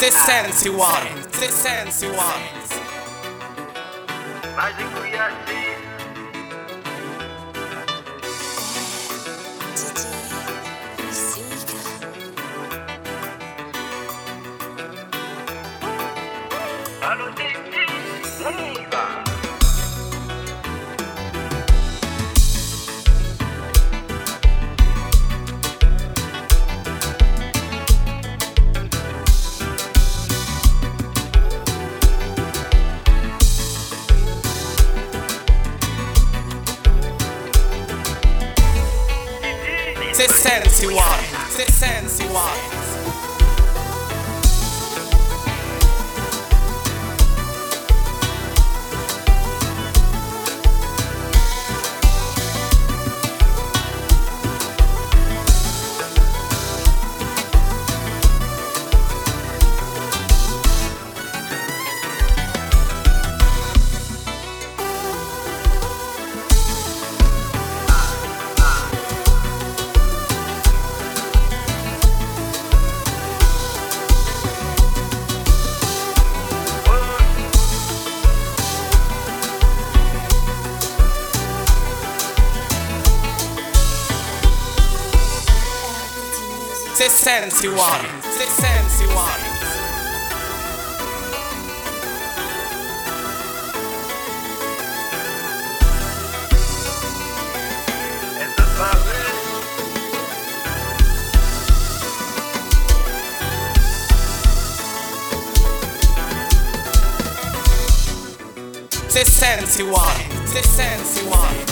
C'est Sensyone, c'est Sensyone. Mágico e assim. Sensi one, Sensyone. One, c'est Sensyone. Essa fase. C'est Sensyone, c'est Sensyone. C'est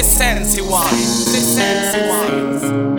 Shayo. C'est Sensyone, c'est sensi one.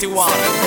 2021.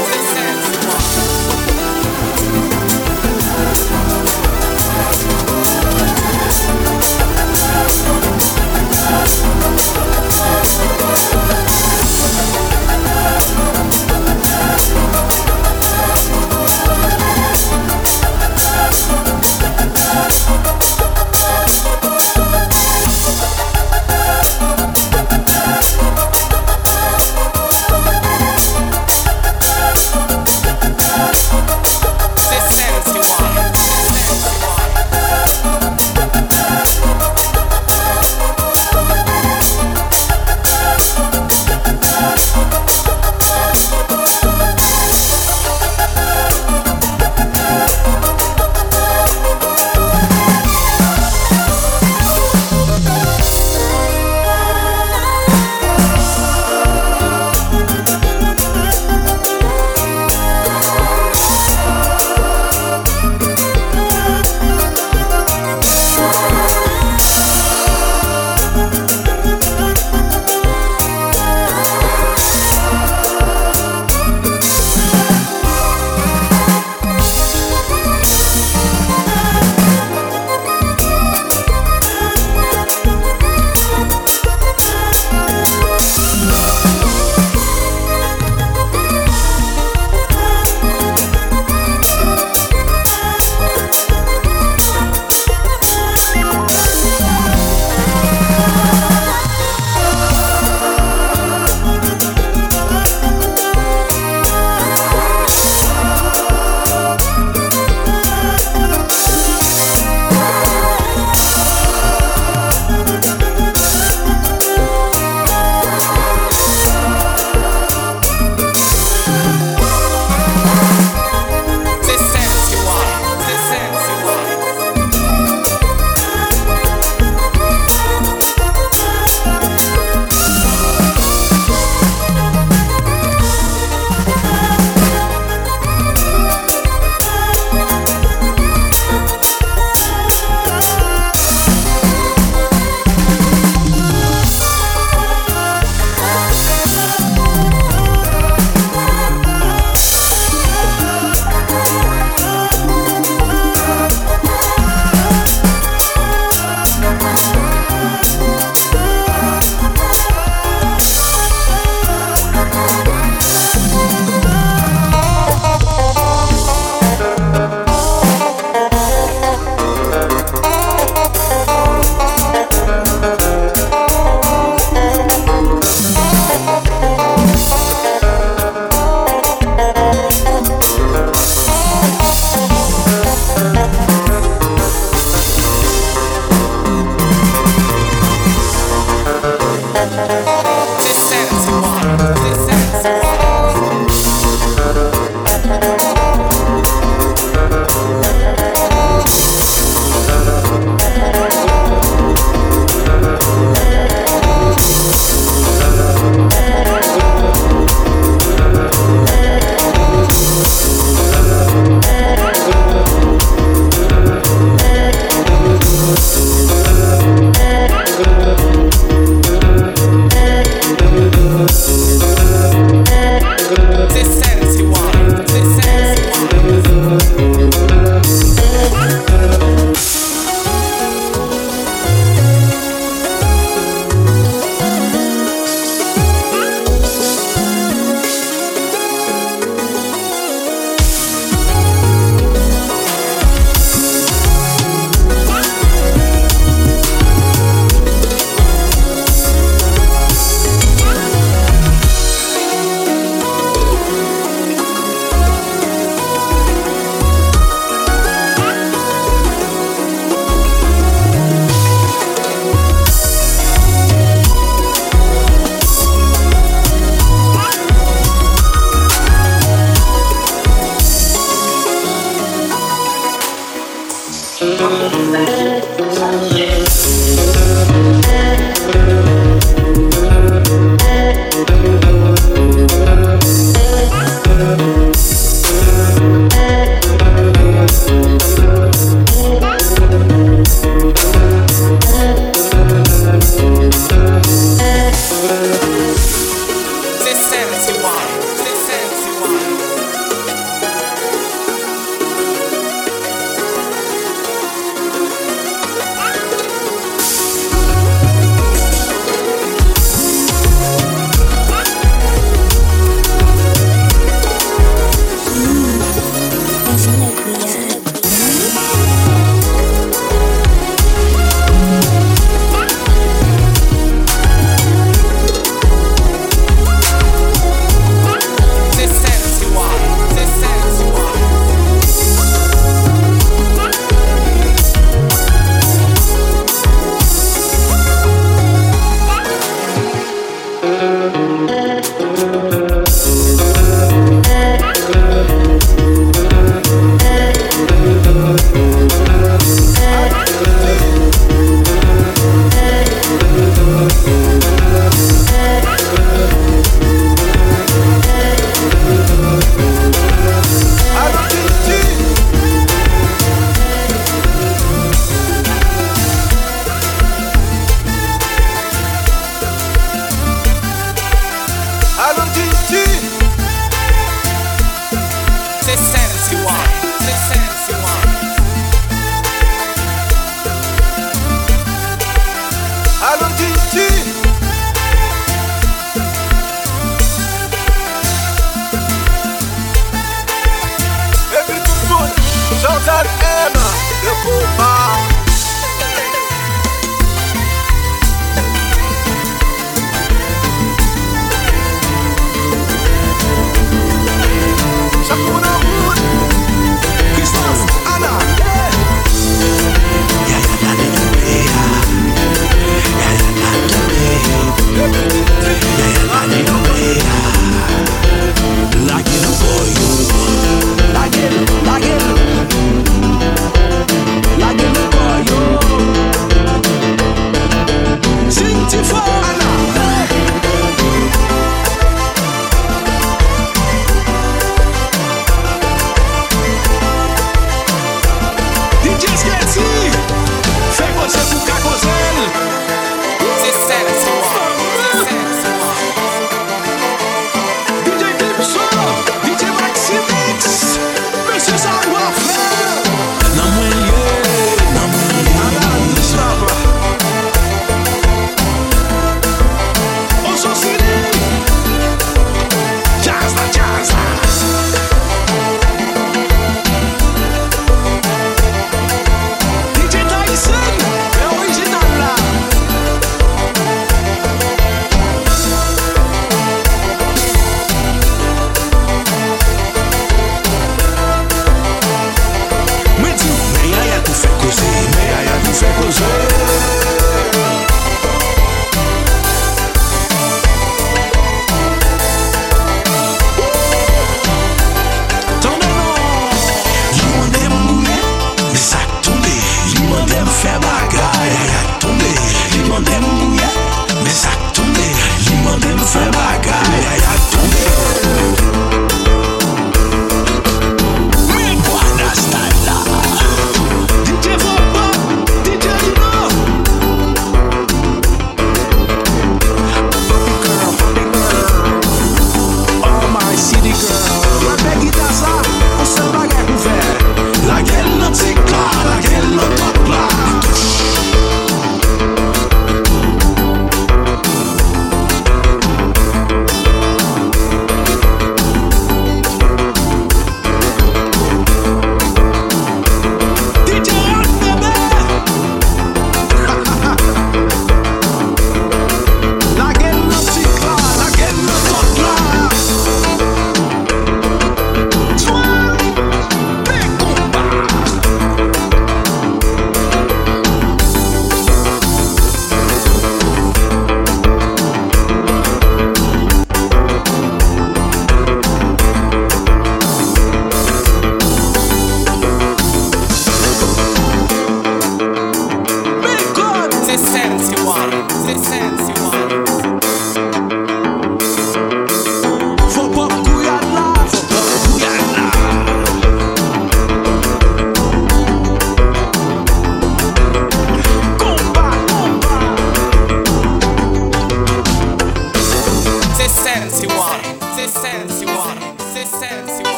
to one. This Sensyone.